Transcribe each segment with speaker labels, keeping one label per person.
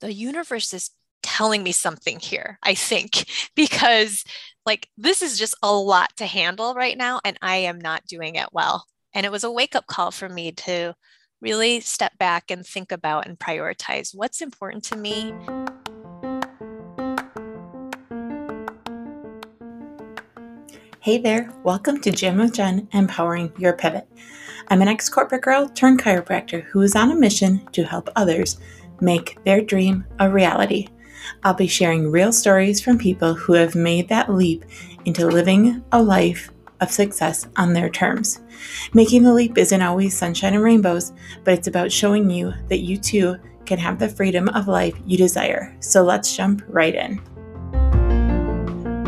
Speaker 1: the universe is telling me something here, I think, because like this is just a lot to handle right now, and I am not doing it well. And it was a wake up call for me to really step back and think about and prioritize what's important to me.
Speaker 2: Hey there, welcome to Jam with Jen, Empowering Your Pivot. I'm an ex corporate girl turned chiropractor who is on a mission to help others make their dream a reality. I'll be sharing real stories from people who have made that leap into living a life of success on their terms. Making the leap isn't always sunshine and rainbows, but it's about showing you that you too can have the freedom of life you desire. So let's jump right in.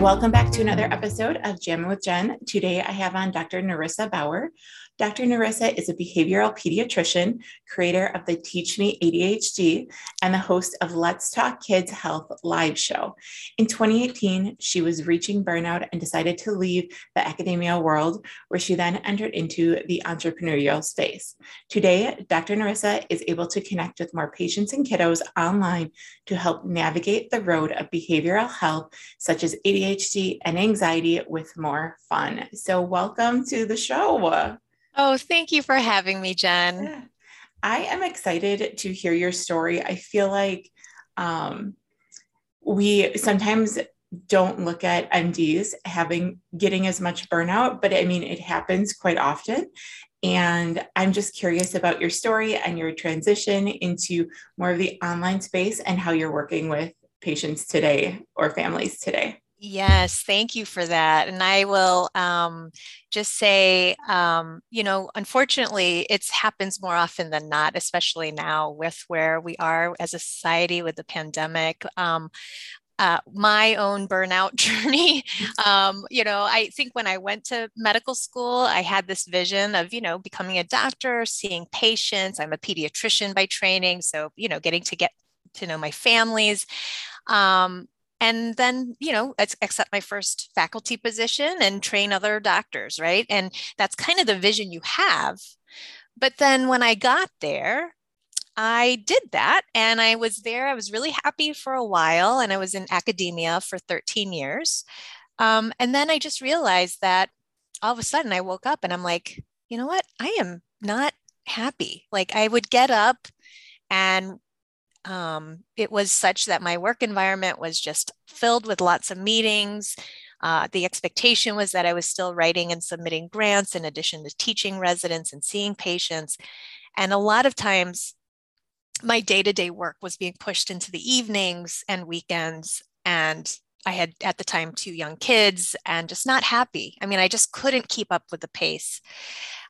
Speaker 2: Welcome back to another episode of Jamming with Jen. Today I have on Dr. Nerissa Bauer. Dr. Nerissa is a behavioral pediatrician, creator of the Teach Me ADHD, and the host of Let's Talk Kids Health live show. In 2018, she was reaching burnout and decided to leave the academia world, where she then entered into the entrepreneurial space. Today, Dr. Nerissa is able to connect with more patients and kiddos online to help navigate the road of behavioral health, such as ADHD and anxiety, with more fun. So, welcome to the show.
Speaker 1: Oh, thank you for having me, Jen.
Speaker 2: I am excited to hear your story. I feel like um, we sometimes don't look at MDs having getting as much burnout, but I mean, it happens quite often. And I'm just curious about your story and your transition into more of the online space and how you're working with patients today or families today.
Speaker 1: Yes, thank you for that. And I will um, just say, um, you know, unfortunately, it happens more often than not, especially now with where we are as a society with the pandemic. Um, uh, my own burnout journey. Um, you know, I think when I went to medical school, I had this vision of, you know, becoming a doctor, seeing patients. I'm a pediatrician by training. So, you know, getting to get to know my families. Um, and then you know accept my first faculty position and train other doctors right? And that's kind of the vision you have. But then when i got there i did that and i was there i was really happy for a while and i was in academia for 13 years. Um, and then i just realized that all of a sudden i woke up and i'm like you know what? I am not happy. Like i would get up and um, it was such that my work environment was just filled with lots of meetings. Uh, the expectation was that I was still writing and submitting grants in addition to teaching residents and seeing patients. And a lot of times, my day to day work was being pushed into the evenings and weekends. And I had at the time two young kids and just not happy. I mean, I just couldn't keep up with the pace.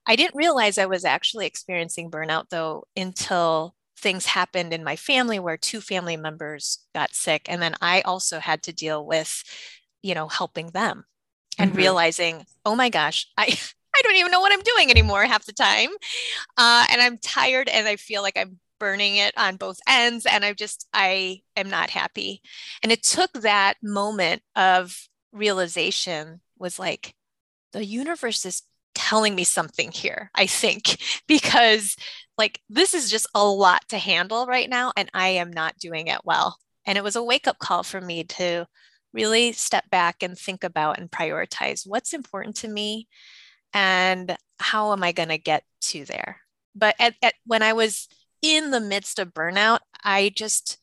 Speaker 1: I didn't realize I was actually experiencing burnout though until things happened in my family where two family members got sick and then i also had to deal with you know helping them and mm-hmm. realizing oh my gosh i i don't even know what i'm doing anymore half the time uh, and i'm tired and i feel like i'm burning it on both ends and i just i am not happy and it took that moment of realization was like the universe is telling me something here i think because like this is just a lot to handle right now and i am not doing it well. And it was a wake up call for me to really step back and think about and prioritize what's important to me and how am i going to get to there. But at, at, when i was in the midst of burnout i just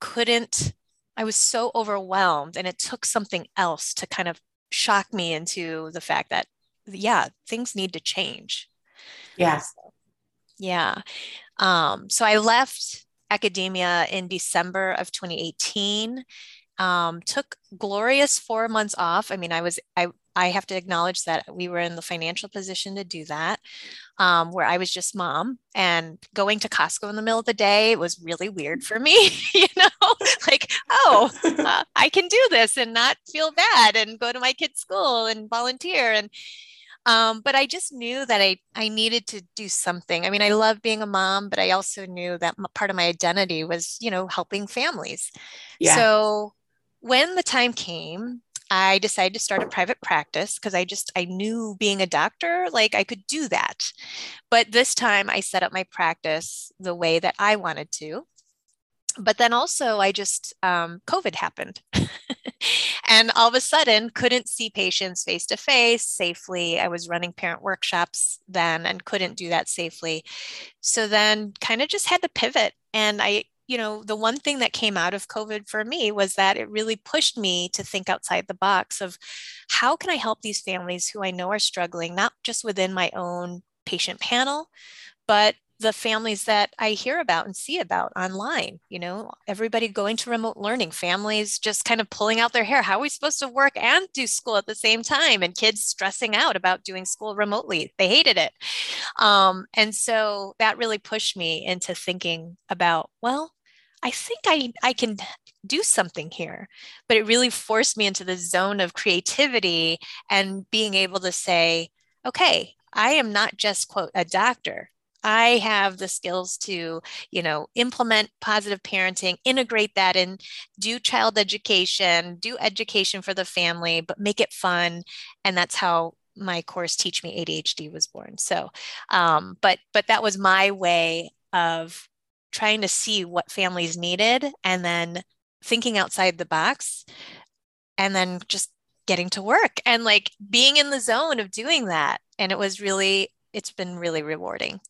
Speaker 1: couldn't i was so overwhelmed and it took something else to kind of shock me into the fact that yeah things need to change
Speaker 2: yes
Speaker 1: yeah. Um, so I left academia in December of 2018. Um, took glorious four months off. I mean, I was I I have to acknowledge that we were in the financial position to do that, um, where I was just mom and going to Costco in the middle of the day was really weird for me. you know, like oh, uh, I can do this and not feel bad and go to my kid's school and volunteer and um, but I just knew that I, I needed to do something. I mean, I love being a mom, but I also knew that part of my identity was, you know, helping families. Yeah. So when the time came, I decided to start a private practice because I just I knew being a doctor like I could do that. But this time I set up my practice the way that I wanted to. But then also I just um, COVID happened. and all of a sudden couldn't see patients face to face safely. I was running parent workshops then and couldn't do that safely. So then kind of just had to pivot. And i you know the one thing that came out of covid for me was that it really pushed me to think outside the box of how can i help these families who i know are struggling not just within my own patient panel but the families that I hear about and see about online. You know, everybody going to remote learning, families just kind of pulling out their hair. How are we supposed to work and do school at the same time? And kids stressing out about doing school remotely. They hated it. Um, and so that really pushed me into thinking about, well, I think I, I can do something here. But it really forced me into the zone of creativity and being able to say, okay, I am not just, quote, a doctor. I have the skills to, you know, implement positive parenting, integrate that and do child education, do education for the family, but make it fun. And that's how my course Teach Me ADHD was born. So, um, but but that was my way of trying to see what families needed and then thinking outside the box and then just getting to work and like being in the zone of doing that and it was really it's been really rewarding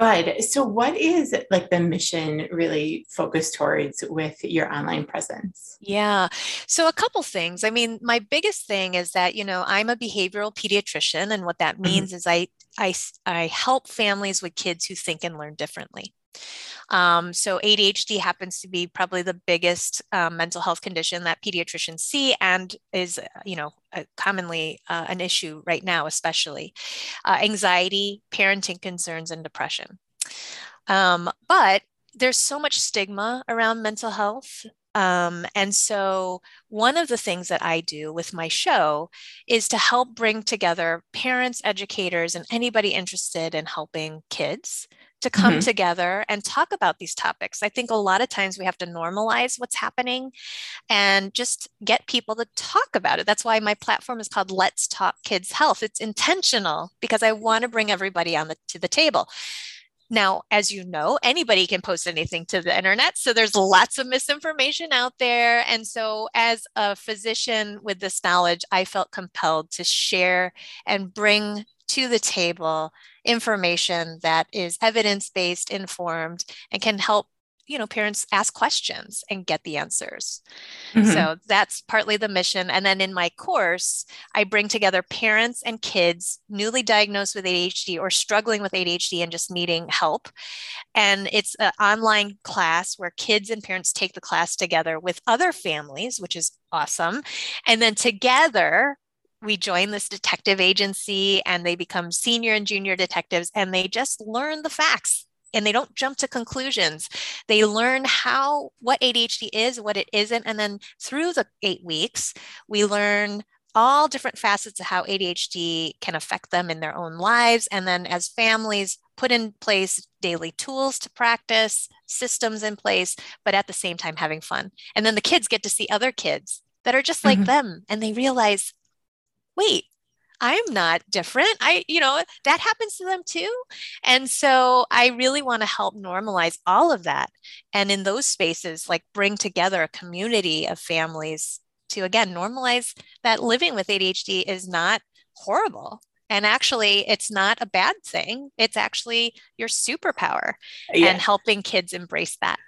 Speaker 2: Good. So, what is like the mission really focused towards with your online presence?
Speaker 1: Yeah. So, a couple things. I mean, my biggest thing is that, you know, I'm a behavioral pediatrician. And what that mm-hmm. means mm-hmm. is I, I, I help families with kids who think and learn differently. Um, so ADHD happens to be probably the biggest um, mental health condition that pediatricians see and is, uh, you know, commonly uh, an issue right now, especially uh, anxiety, parenting concerns, and depression. Um, but there's so much stigma around mental health. Um, and so, one of the things that I do with my show is to help bring together parents, educators, and anybody interested in helping kids to come mm-hmm. together and talk about these topics. I think a lot of times we have to normalize what's happening and just get people to talk about it. That's why my platform is called Let's Talk Kids Health. It's intentional because I want to bring everybody on the to the table. Now, as you know, anybody can post anything to the internet. So there's lots of misinformation out there. And so, as a physician with this knowledge, I felt compelled to share and bring to the table information that is evidence-based informed and can help you know parents ask questions and get the answers. Mm-hmm. so that's partly the mission. And then in my course i bring together parents and kids newly diagnosed with adhd or struggling with adhd and just needing help. And it's an online class where kids and parents take the class together with other families which is awesome. And then together we join this detective agency and they become senior and junior detectives and they just learn the facts and they don't jump to conclusions. They learn how what ADHD is, what it isn't, and then through the 8 weeks, we learn all different facets of how ADHD can affect them in their own lives and then as families put in place daily tools to practice, systems in place, but at the same time having fun. And then the kids get to see other kids that are just like mm-hmm. them and they realize wait, I'm not different. I, you know, that happens to them too. And so I really want to help normalize all of that. And in those spaces, like bring together a community of families to, again, normalize that living with ADHD is not horrible. And actually, it's not a bad thing. It's actually your superpower yeah. and helping kids embrace that.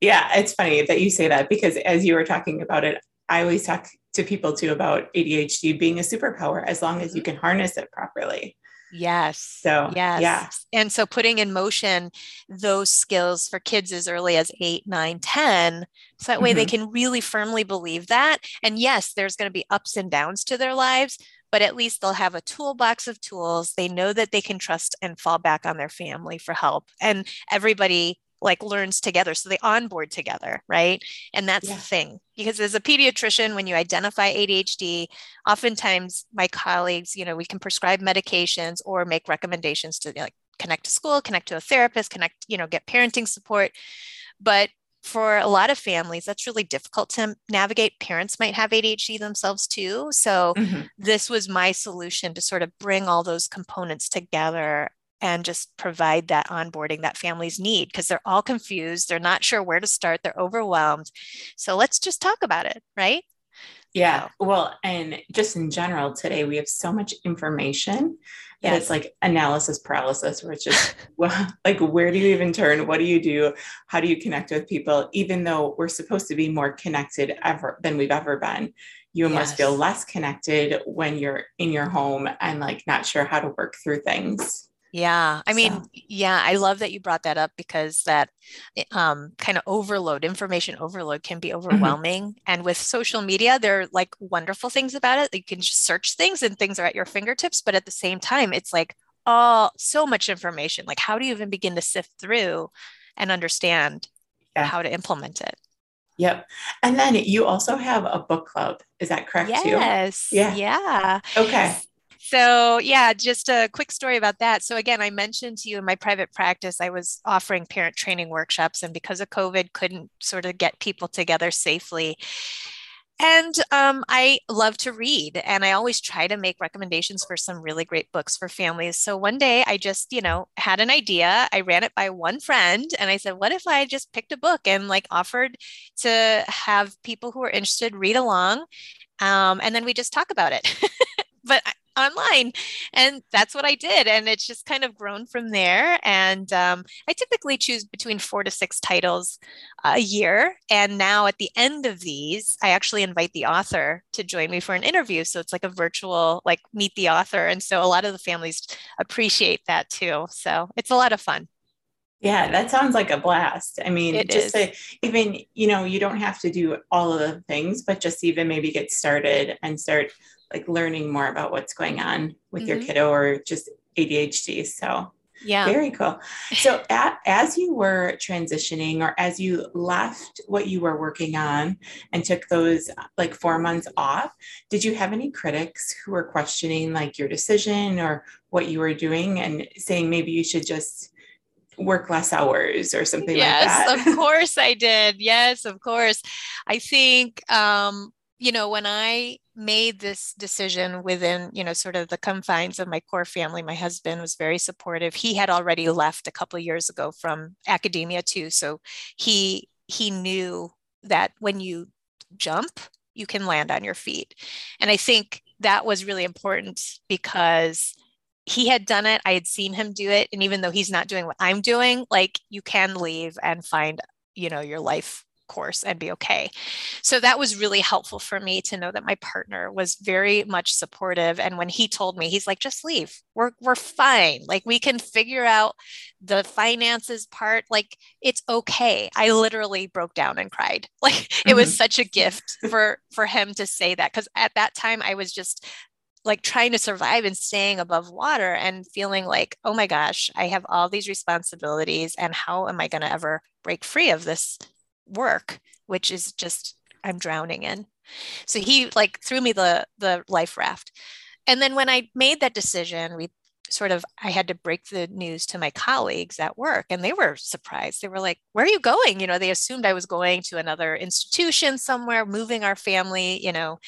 Speaker 2: Yeah, it's funny that you say that because as you were talking about it, I always talk to people too about ADHD being a superpower as long as you mm-hmm. can harness it properly.
Speaker 1: Yes.
Speaker 2: So,
Speaker 1: yes. Yeah. And so putting in motion those skills for kids as early as eight, nine, 10, so that way mm-hmm. they can really firmly believe that. And yes, there's going to be ups and downs to their lives, but at least they'll have a toolbox of tools. They know that they can trust and fall back on their family for help. And everybody like learns together. So they onboard together, right? And that's yeah. the thing. Because as a pediatrician, when you identify ADHD, oftentimes my colleagues, you know, we can prescribe medications or make recommendations to like connect to school, connect to a therapist, connect, you know, get parenting support. But for a lot of families, that's really difficult to navigate. Parents might have ADHD themselves too. So, mm-hmm. this was my solution to sort of bring all those components together and just provide that onboarding that families need because they're all confused. They're not sure where to start. They're overwhelmed. So let's just talk about it, right?
Speaker 2: Yeah. Well, and just in general, today we have so much information that it's like analysis paralysis, where it's just well, like, where do you even turn? What do you do? How do you connect with people? Even though we're supposed to be more connected ever than we've ever been, you yes. must feel less connected when you're in your home and like not sure how to work through things.
Speaker 1: Yeah. I mean, so. yeah, I love that you brought that up because that eh, um, kind of overload, information overload can be mm-hmm. overwhelming. Mm-hmm. And with social media, there are like wonderful things about it. You can just search things and things are at your fingertips. But at the same time, it's like, oh, so much information. Like, how do you even begin to sift through and understand yeah. how to implement it?
Speaker 2: Yep. And then you also have a book club. Is that correct?
Speaker 1: Yes.
Speaker 2: Too? Yeah.
Speaker 1: Yeah.
Speaker 2: Okay.
Speaker 1: So, yeah, just a quick story about that. So, again, I mentioned to you in my private practice, I was offering parent training workshops, and because of COVID, couldn't sort of get people together safely. And um, I love to read, and I always try to make recommendations for some really great books for families. So one day I just, you know, had an idea. I ran it by one friend, and I said, What if I just picked a book and like offered to have people who are interested read along? Um, and then we just talk about it. but online and that's what i did and it's just kind of grown from there and um, i typically choose between four to six titles a year and now at the end of these i actually invite the author to join me for an interview so it's like a virtual like meet the author and so a lot of the families appreciate that too so it's a lot of fun
Speaker 2: yeah, that sounds like a blast. I mean, it just to, even, you know, you don't have to do all of the things, but just even maybe get started and start like learning more about what's going on with mm-hmm. your kiddo or just ADHD. So
Speaker 1: yeah
Speaker 2: very cool so at, as you were transitioning or as you left what you were working on and took those like four months off did you have any critics who were questioning like your decision or what you were doing and saying maybe you should just work less hours or something
Speaker 1: yes,
Speaker 2: like
Speaker 1: that. Yes, of course I did. Yes, of course. I think um, you know, when I made this decision within, you know, sort of the confines of my core family, my husband was very supportive. He had already left a couple years ago from academia too, so he he knew that when you jump, you can land on your feet. And I think that was really important because he had done it. I had seen him do it. And even though he's not doing what I'm doing, like you can leave and find, you know, your life course and be okay. So that was really helpful for me to know that my partner was very much supportive. And when he told me, he's like, just leave. We're we're fine. Like we can figure out the finances part. Like it's okay. I literally broke down and cried. Like mm-hmm. it was mm-hmm. such a gift for for him to say that. Cause at that time I was just like trying to survive and staying above water and feeling like, oh my gosh, I have all these responsibilities and how am I going to ever break free of this work, which is just I'm drowning in. So he like threw me the the life raft. And then when I made that decision, we sort of I had to break the news to my colleagues at work and they were surprised. They were like, "Where are you going?" You know, they assumed I was going to another institution somewhere, moving our family, you know.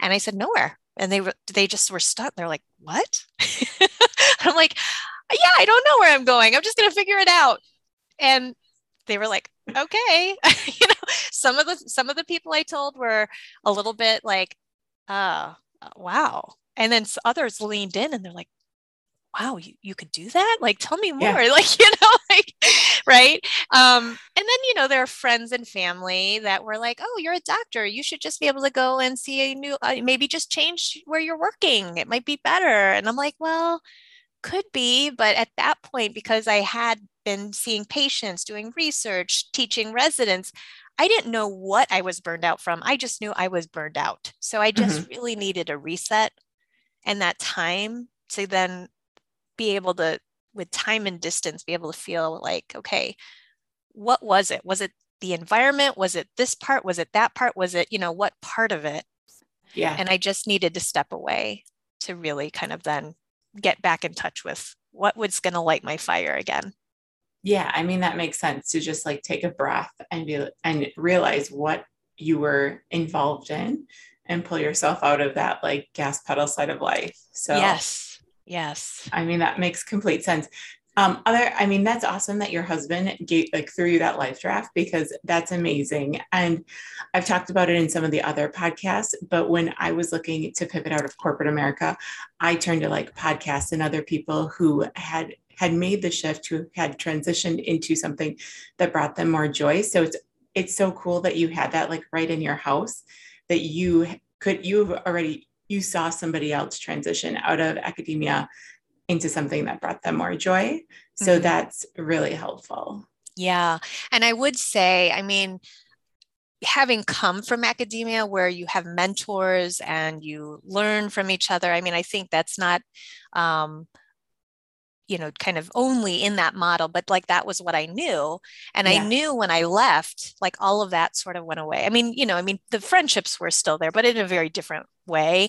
Speaker 1: And I said, "Nowhere." And they were they just were stunned. They're like, "What?" I'm like, "Yeah, I don't know where I'm going. I'm just going to figure it out." And they were like, okay. you know, some of the some of the people I told were a little bit like, uh, wow. And then others leaned in and they're like, wow, you, you could do that? Like, tell me more. Yeah. Like, you know, like, right. Um, and then, you know, there are friends and family that were like, oh, you're a doctor. You should just be able to go and see a new, uh, maybe just change where you're working. It might be better. And I'm like, well, could be. But at that point, because I had been seeing patients, doing research, teaching residents. I didn't know what I was burned out from. I just knew I was burned out. So I just mm-hmm. really needed a reset and that time to then be able to, with time and distance, be able to feel like, okay, what was it? Was it the environment? Was it this part? Was it that part? Was it, you know, what part of it?
Speaker 2: Yeah.
Speaker 1: And I just needed to step away to really kind of then get back in touch with what was going to light my fire again.
Speaker 2: Yeah i mean that makes sense to just like take a breath and be and realize what you were involved in and pull yourself out of that like gas pedal side of life. So
Speaker 1: yes yes.
Speaker 2: I mean that makes complete sense Um, other, I mean, that's awesome that your husband gave like threw you that life draft because that's amazing. And I've talked about it in some of the other podcasts, but when I was looking to pivot out of corporate America, I turned to like podcasts and other people who had had made the shift, who had transitioned into something that brought them more joy. So it's it's so cool that you had that like right in your house that you could you've already you saw somebody else transition out of academia into something that brought them more joy. So mm-hmm. that's really helpful.
Speaker 1: Yeah. And I would say, I mean, having come from academia where you have mentors and you learn from each other, I mean, I think that's not, um, you know, kind of only in that model, but like that was what I knew. And yeah. I knew when I left, like all of that sort of went away. I mean, you know, I mean, the friendships were still there, but in a very different way.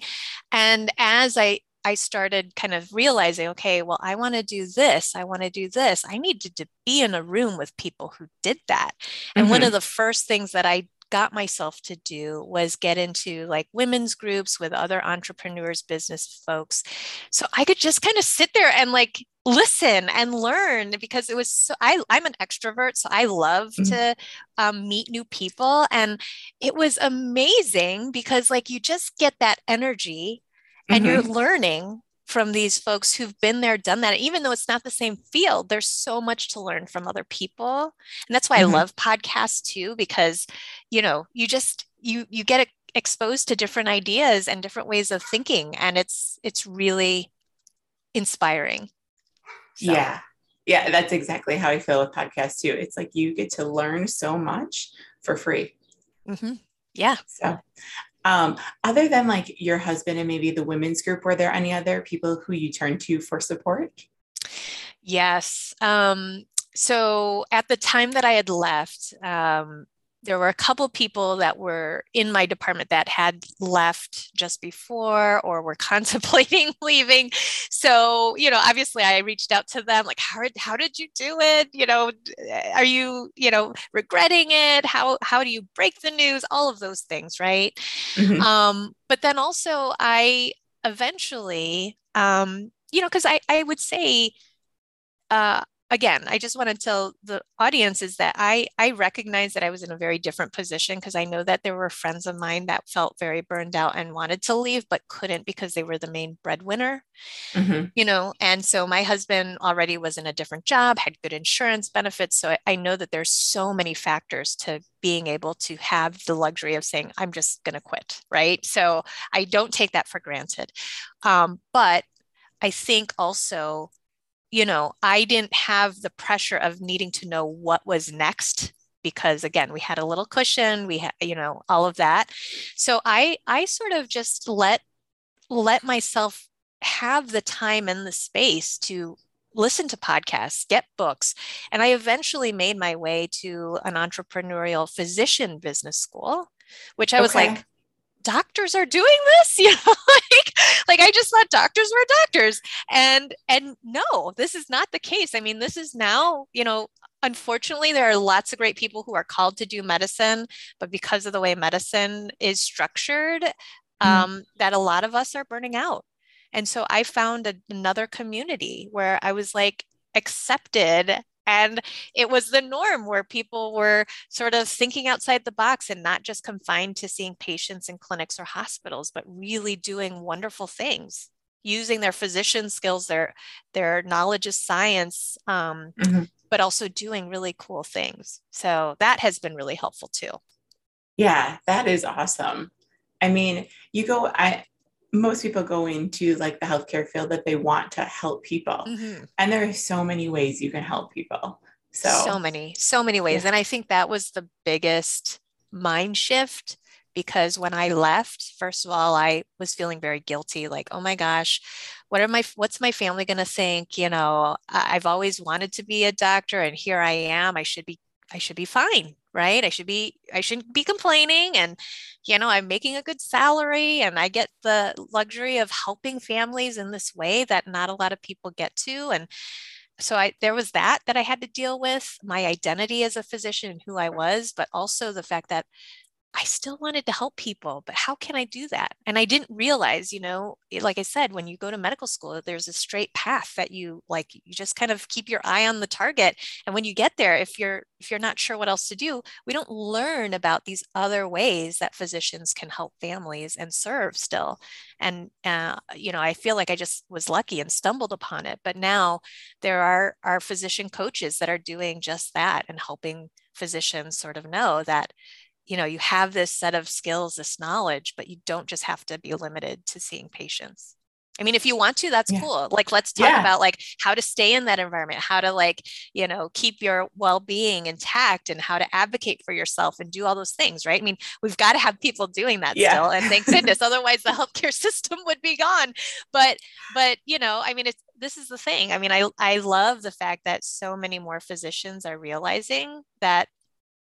Speaker 1: And as I I started kind of realizing, okay, well, I want to do this. I want to do this. I needed to be in a room with people who did that. And mm-hmm. one of mm-hmm. the first things that I got myself to do was get into like women's groups with other entrepreneurs, business folks. So I could just kind of sit there and like listen and learn because it was so I, i'm an extrovert so i love mm-hmm. to um, meet new people and it was amazing because like you just get that energy and mm-hmm. you're learning from these folks who've been there done that even though it's not the same field there's so much to learn from other people and that's why mm-hmm. i love podcasts too because you know you just you you get exposed to different ideas and different ways of thinking and it's it's really inspiring
Speaker 2: so. yeah yeah that's exactly how i feel with podcasts too it's like you get to learn so much for free
Speaker 1: mm-hmm. yeah
Speaker 2: so um, other than like your husband and maybe the women's group, were there any other people who you turned to for support?
Speaker 1: Yes. Um, so at the time that I had left, um, there were a couple people that were in my department that had left just before or were contemplating leaving. So you know obviously i reached out to them like how, how did you do it? You know are you you know regretting it? How how do you break the news? All of those things right? Mm-hmm. um, but then also i eventually um, you know because i i would say uh, again, I just want to tell the audience is that I I recognize that I was in a very different position because I know that there were friends of mine that felt very burned out and wanted to leave but couldn't because they were the main breadwinner. Mm-hmm. You know, and so my husband already was in a different job, had good insurance benefits, so I, I know that there's so many factors to being able to have the luxury of saying I'm just going to quit, right? So I don't take that for granted. Um, but I think also you know, I didn't have the pressure of needing to know what was next because again we had a little cushion we had you know all of that. So i i sort of just let let myself have the time and the space to listen to podcasts get books and i eventually made my way to an entrepreneurial physician business school which i was like doctors are doing this? You know like like i just thought doctors were doctors. And and no this is not the case. I mean this is now you know unfortunately there are lots of great people who are called to do medicine but because of the way medicine is structured mm. um, that a lot of us are burning out. And so i found a, another community where i was like accepted and it was the norm where people were sort of thinking outside the box and not just confined to seeing patients in clinics or hospitals, but really doing wonderful things using their physician skills, their their knowledge of science, um, mm-hmm. but also doing really cool things. So that has been really helpful too.
Speaker 2: Yeah, that is awesome. I mean, you go. I most people go into like the healthcare field that they want to help people. Mm-hmm. And there are so many ways you can help people. So,
Speaker 1: so many, so many ways. Yeah. And I think that was the biggest mind shift because when I left, first of all, I was feeling very guilty like, oh my gosh, what are my what's my family going to think? You know, I've always wanted to be a doctor and here I am. I should be I should be fine right? I should be i shouldn't be complaining and you know i'm making a good salary and i get the luxury of helping families in this way that not a lot of people get to. And so i there was that that i had to deal with my identity as a physician and who i was but also the fact that I still wanted to help people, but how can I do that? And I didn't realize, you know, like I said, when you go to medical school, there's a straight path that you like, you just kind of keep your eye on the target. And when you get there, if you're if you're not sure what else to do, we don't learn about these other ways that physicians can help families and serve still. And uh, you know, I feel like I just was lucky and stumbled upon it. But now there are are physician coaches that are doing just that and helping physicians sort of know that you know you have this set of skills this knowledge but you don't just have to be limited to seeing patients i mean if you want to that's yeah. cool like let's talk yeah. about like how to stay in that environment how to like you know keep your well-being intact and how to advocate for yourself and do all those things right i mean we've got to have people doing that yeah. still and thank goodness otherwise the healthcare system would be gone but but you know i mean it's this is the thing i mean i i love the fact that so many more physicians are realizing that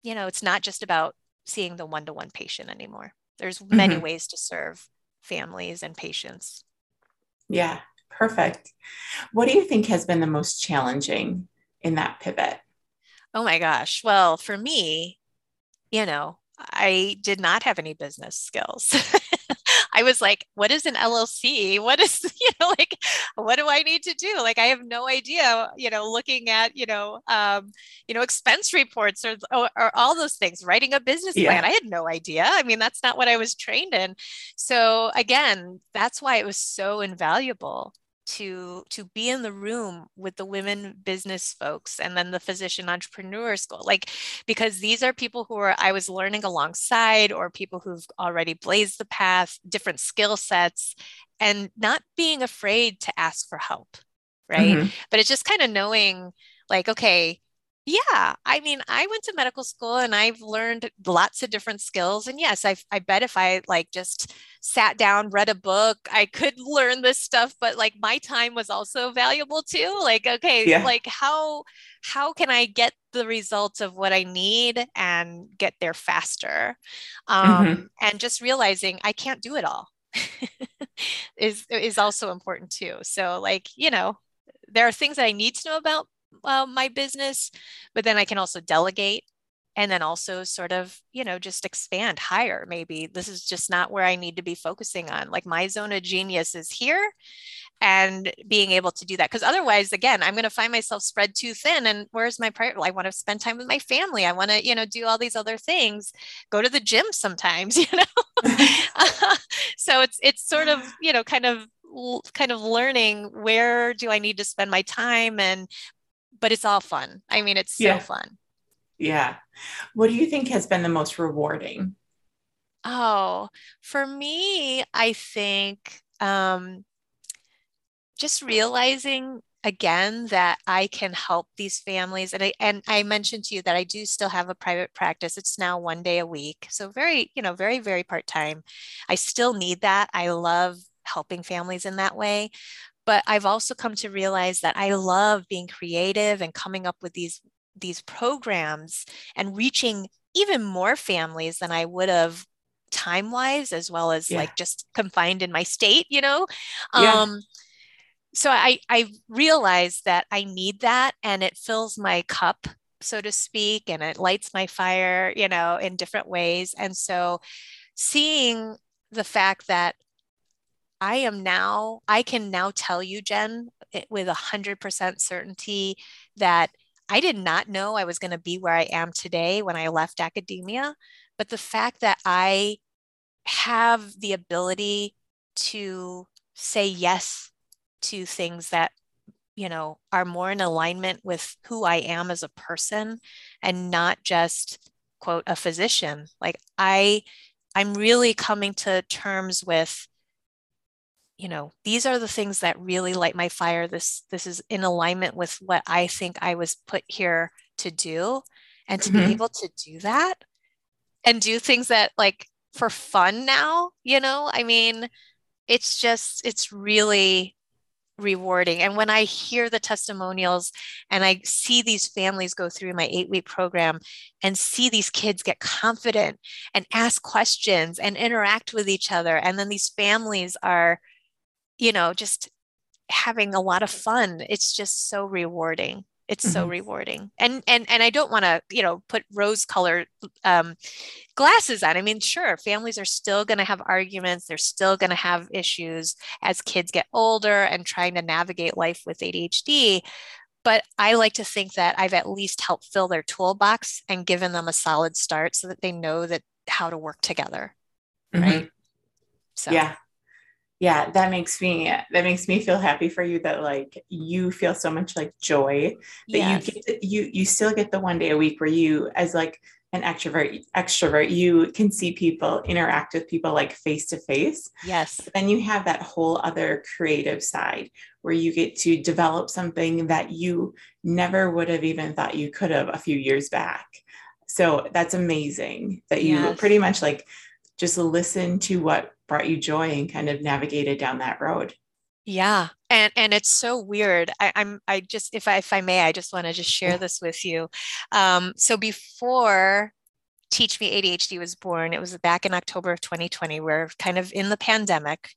Speaker 1: you know it's not just about seeing the one to one patient anymore. There's many mm-hmm. ways to serve families and patients.
Speaker 2: Yeah, perfect. What do you think has been the most challenging in that pivot?
Speaker 1: Oh my gosh. Well, for me, you know, I did not have any business skills. I was like, what is an LLC? What is, you know, like, what do I need to do? Like, I have no idea, you know, looking at, you know, um, you know, expense reports or, or, or all those things, writing a business yeah. plan. I had no idea. I mean, that's not what I was trained in. So again, that's why it was so invaluable to to be in the room with the women business folks and then the physician entrepreneur school like because these are people who are i was learning alongside or people who've already blazed the path different skill sets and not being afraid to ask for help right mm-hmm. but it's just kind of knowing like okay yeah, I mean, I went to medical school and I've learned lots of different skills. And yes, I, I bet if I like just sat down, read a book, I could learn this stuff. But like my time was also valuable too. Like, okay, yeah. like how how can I get the results of what I need and get there faster? Um, mm-hmm. And just realizing I can't do it all is is also important too. So like you know, there are things that I need to know about uh, my business, but then I can also delegate and then also sort of you know just expand higher maybe. This is just not where i need to be focusing on. Like my zone of genius is here and being able to do that. Because otherwise again i'm going to find myself spread too thin and where's my priority i want to spend time with my family. I want to you know do all these other things. Go to the gym sometimes you know? So it's it's sort of you know kind of kind of learning where do i need to spend my time and but it's all fun. I mean, it's so yeah. fun.
Speaker 2: Yeah. What do you think has been the most rewarding?
Speaker 1: Oh, for me, I think um, just realizing again that I can help these families. And I and I mentioned to you that I do still have a private practice. It's now one day a week. So very, you know, very, very part-time. I still need that. I love helping families in that way. But I've also come to realize that I love being creative and coming up with these these programs and reaching even more families than I would have time wise as well as yeah. like just confined in my state you know yeah. um so i i realized that i need that and it fills my cup so to speak and it lights my fire you know in different ways and so seeing the fact that I am now, I can now tell you, Jen, with a 100% certainty that I did not know I was going to be where I am today when I left academia. But the fact that I have the ability to say yes to things that you know are more in alignment with who I am as a person and not just quote a physician like I I'm really coming to terms with you know these are the things that really light my fire. This this is in alignment with what i think i was put here to do. And to mm-hmm. be able to do that and do things that like for fun now you know? I mean it's just it's really rewarding. And when i hear the testimonials and i see these families go through my 8 week program and see these kids get confident and ask questions and interact with each other and then these families are you know, just having a lot of fun. It's just so rewarding. it's mm-hmm. so rewarding and and and i don't want to you know put rose colored um, glasses on i mean sure families are still going to have arguments they're still going to have issues as kids get older and trying to navigate life with adhd but i like to think that i've at least helped fill their toolbox and given them a solid start so that they know that how to work together mm-hmm. right
Speaker 2: so yeah yeah that makes me that makes me feel happy for you that like you feel so much like joy that yes. you get you you still get the one day a week where you as like an extrovert extrovert you can see people interact with people like face to face
Speaker 1: yes
Speaker 2: then you have that whole other creative side where you get to develop something that you never would have even thought you could have a few years back so that's amazing that you yes. pretty much like just listen to what brought you joy and kind of navigated down that road.
Speaker 1: Yeah. And and it's so weird. I, am I just if I if I may, I just want to just share this with you. Um, so before Teach Me ADHD was born, it was back in October of 2020. We're kind of in the pandemic.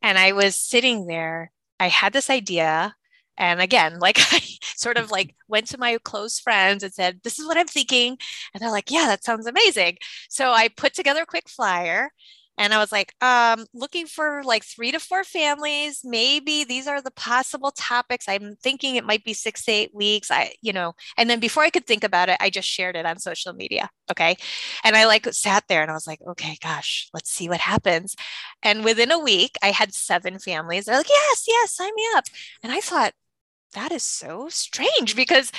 Speaker 1: And I was sitting there. I had this idea. And again, like I sort of like went to my close friends and said, This is what I'm thinking. And they're like, Yeah, that sounds amazing. So I put together a quick flyer and I was like, um, looking for like three to four families. Maybe these are the possible topics. I'm thinking it might be six to eight weeks. I, you know, and then before I could think about it, I just shared it on social media. Okay. And I like sat there and I was like, okay, gosh, let's see what happens. And within a week, I had seven families. They're like, yes, yes, sign me up. And I thought, that is so strange because,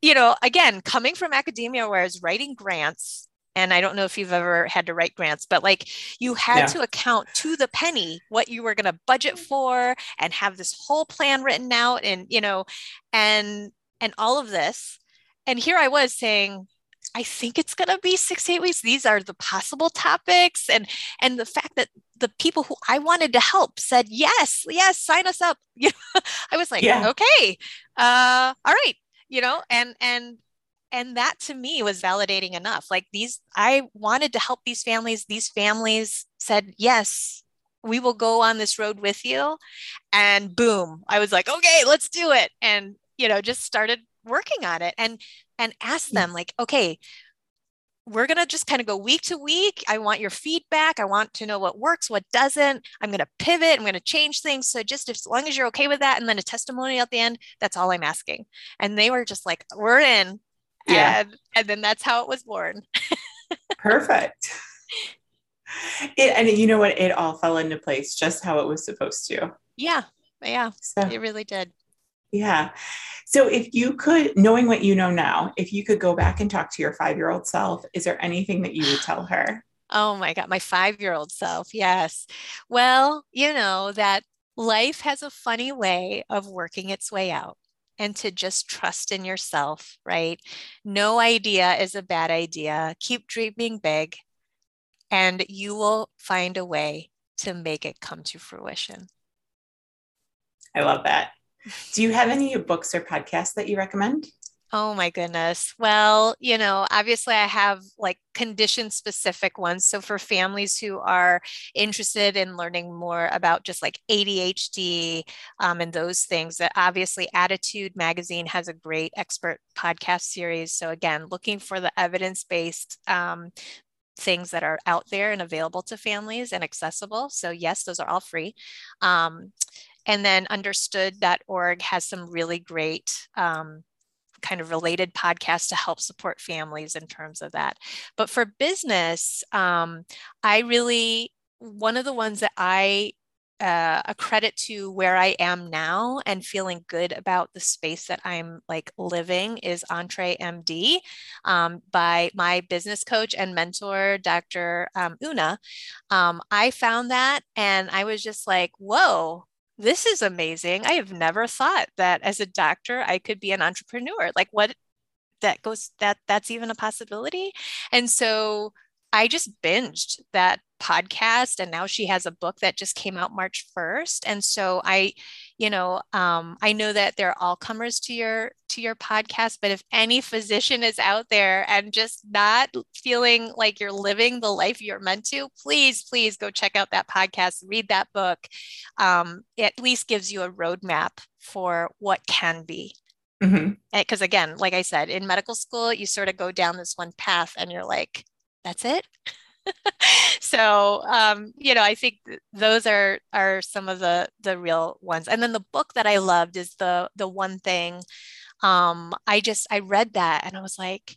Speaker 1: you know, again, coming from academia where I was writing grants and I don't know if you've ever had to write grants, but like you had yeah. to account to the penny what you were going to budget for and have this whole plan written out and you know and and all of this. And here I was saying I think it's going to be 6 8 weeks. These are the possible topics and and the fact that the people who I wanted to help said yes, yes, sign us up. You know, I was like, yeah. okay. Uh all right, you know, and and and that to me was validating enough like these i wanted to help these families these families said yes we will go on this road with you and boom i was like okay let's do it and you know just started working on it and and asked mm. them like okay we're going to just kind of go week to week. I want your feedback. I want to know what works, what doesn't. I'm going to pivot. I'm going to change things. So just as long as you're okay with that, and then a testimony at the end, that's all I'm asking. And they were just like, we're in yeah. and and then that's how it was born.
Speaker 2: Perfect. It, and you know what? It all fell into place just how it was supposed to.
Speaker 1: Yeah yeah so, it really did.
Speaker 2: Yeah. So if you could knowing what you know now if you could go back and talk to your five year old self is there anything that you would tell her?
Speaker 1: Oh my god my five year old self yes. Well you know that life has a funny way of working its way out and to just trust in yourself, right? No idea is a bad idea. Keep dreaming big, and you will find a way to make it come to fruition.
Speaker 2: I love that. Do you have any books or podcasts that you recommend?
Speaker 1: Oh my goodness. Well, you know, obviously I have like condition specific ones. So for families who are interested in learning more about just like ADHD um, and those things, that obviously ADDitude Magazine has a great expert podcast series. So again, looking for the evidence based um, things that are out there and available to families and accessible. So yes, those are all free. Um, and then understood.org has some really great um, kind of related podcasts to help support families in terms of that. But for business, um, I really, one of the ones that I uh, a credit to where I am now and feeling good about the space that I'm like living is EntreMD um, by my business coach and mentor, Dr. Um, Una. Um, I found that and I was just like, whoa, this is amazing. I have never thought that as a doctor I could be an entrepreneur. Like what that goes that that's even a possibility. And so I just binged that podcast and now she has a book that just came out March 1st. And so I, you know, um, I know that there are all comers to your to your podcast, but if any physician is out there and just not feeling like you're living the life you're meant to, please, please go check out that podcast, read that book. Um, it at least gives you a roadmap for what can be. Because mm-hmm. again, like I said, in medical school, you sort of go down this one path and you're like, that's it. so um, you know, I think those are are some of the the real ones. And then the book that I loved is the the one thing. Um, I just I read that and I was like,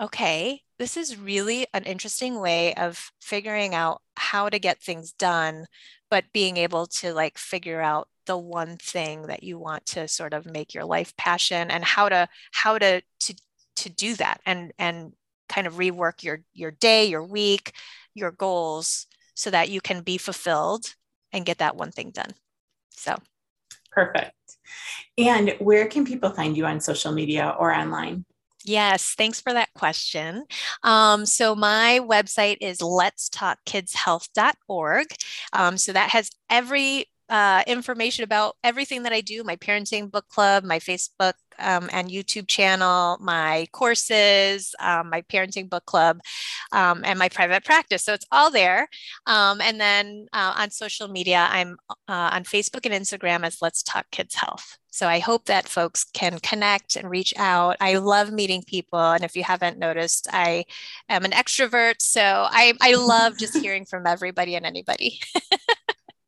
Speaker 1: okay, this is really an interesting way of figuring out how to get things done, but being able to like figure out the one thing that you want to sort of make your life passion and how to how to to to do that and and kind of rework your your day your week your goals so that you can be fulfilled and get that one thing done so
Speaker 2: perfect and where can people find you on social media or online
Speaker 1: Yes, thanks for that question. Um, so my website is letstalkkidshealth.org. Um, so that has every uh, information about everything that I do my parenting book club, my Facebook um, and YouTube channel, my courses, um, my parenting book club, um, and my private practice. So it's all there. Um, and then uh, on social media, I'm uh, on Facebook and Instagram as Let's Talk Kids Health. So I hope that folks can connect and reach out. I love meeting people. And if you haven't noticed, I am an extrovert. So I, I love just hearing from everybody and anybody.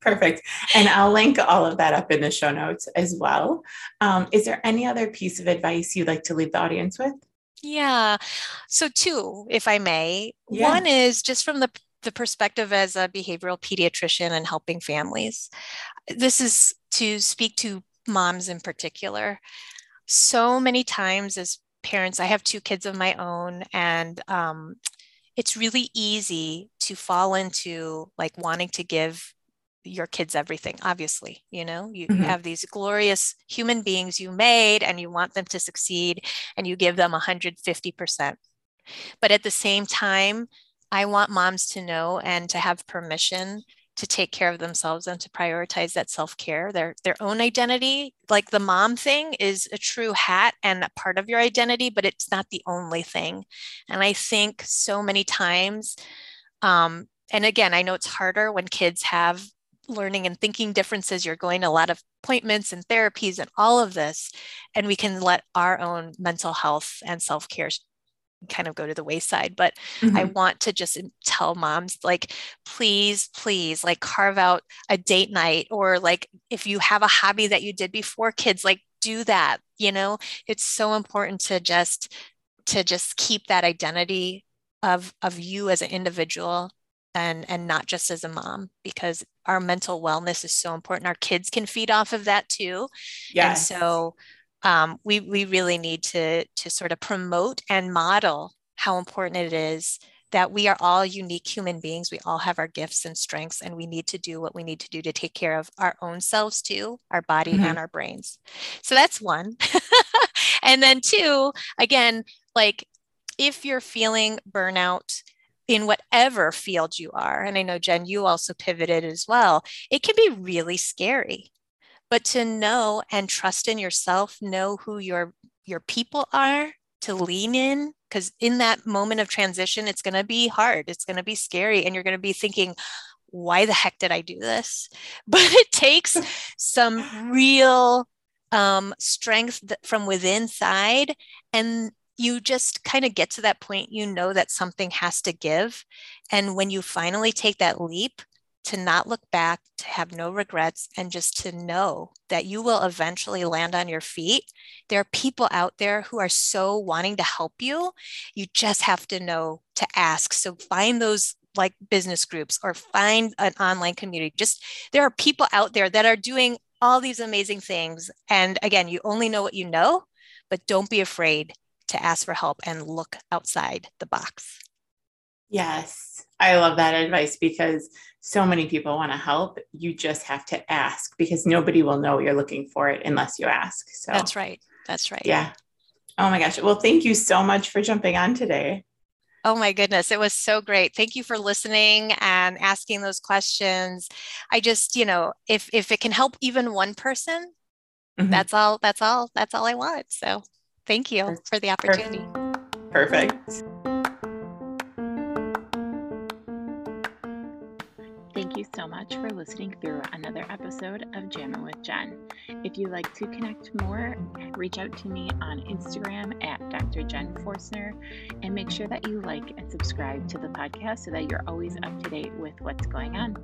Speaker 2: Perfect. And I'll link all of that up in the show notes as well. Um, is there any other piece of advice you'd like to leave the audience with?
Speaker 1: Yeah. So, two, if I may. Yeah. One is just from the, the perspective as a behavioral pediatrician and helping families. This is to speak to moms in particular. So many times as parents, I have two kids of my own, and um, it's really easy to fall into like wanting to give your kids everything obviously you know? You, mm-hmm. have these glorious human beings you made and you want them to succeed and you give them 150% but at the same time i want moms to know and to have permission to take care of themselves and to prioritize that self-care. Their their own identity like the mom thing is a true hat and a part of your identity but it's not the only thing. And i think so many times um, and again i know it's harder when kids have learning and thinking differences. You're going to a lot of appointments and therapies and all of this. And we can let our own mental health and self care kind of go to the wayside. But mm-hmm. I want to just tell moms, like, please, please, like, carve out a date night or like if you have a hobby that you did before kids, like, do that. You know, it's so important to just to just keep that identity of of you as an individual and and not just as a mom because our mental wellness is so important. Our kids can feed off of that too. Yeah and so um, we we really need to to sort of promote and model how important it is that we are all unique human beings. We all have our gifts and strengths and we need to do what we need to do to take care of our own selves too our body mm-hmm. and our brains. So that's one. And then two again like if you're feeling burnout in whatever field you are, and I know Jen, you also pivoted as well, it can be really scary. But to know and trust in yourself, know who your your people are, to lean in, because in that moment of transition, it's going to be hard. It's going to be scary, and you're going to be thinking, "Why the heck did I do this?" But it takes some real um, strength from within side and you just kind of get to that point, you know that something has to give. And when you finally take that leap, to not look back, to have no regrets, and just to know that you will eventually land on your feet. There are people out there who are so wanting to help you. You just have to know to ask. So find those like business groups or find an online community. Just there are people out there that are doing all these amazing things. And again, you only know what you know, but don't be afraid to ask for help and look outside the box.
Speaker 2: Yes, I love that advice because so many people want to help. You just have to ask because nobody will know you're looking for it unless you ask. So
Speaker 1: That's right. That's right.
Speaker 2: Yeah. Oh my gosh. Well, thank you so much for jumping on today.
Speaker 1: Oh my goodness, it was so great. Thank you for listening and asking those questions. I just, you know, if if it can help even one person, mm-hmm. that's all that's all that's all I want. So Thank you for the opportunity.
Speaker 2: Perfect.
Speaker 3: Thank you so much for listening through another episode of Jamming with Jen. If you'd like to connect more, reach out to me on Instagram at Dr. Jen Forstner and make sure that you like and subscribe to the podcast so that you're always up to date with what's going on.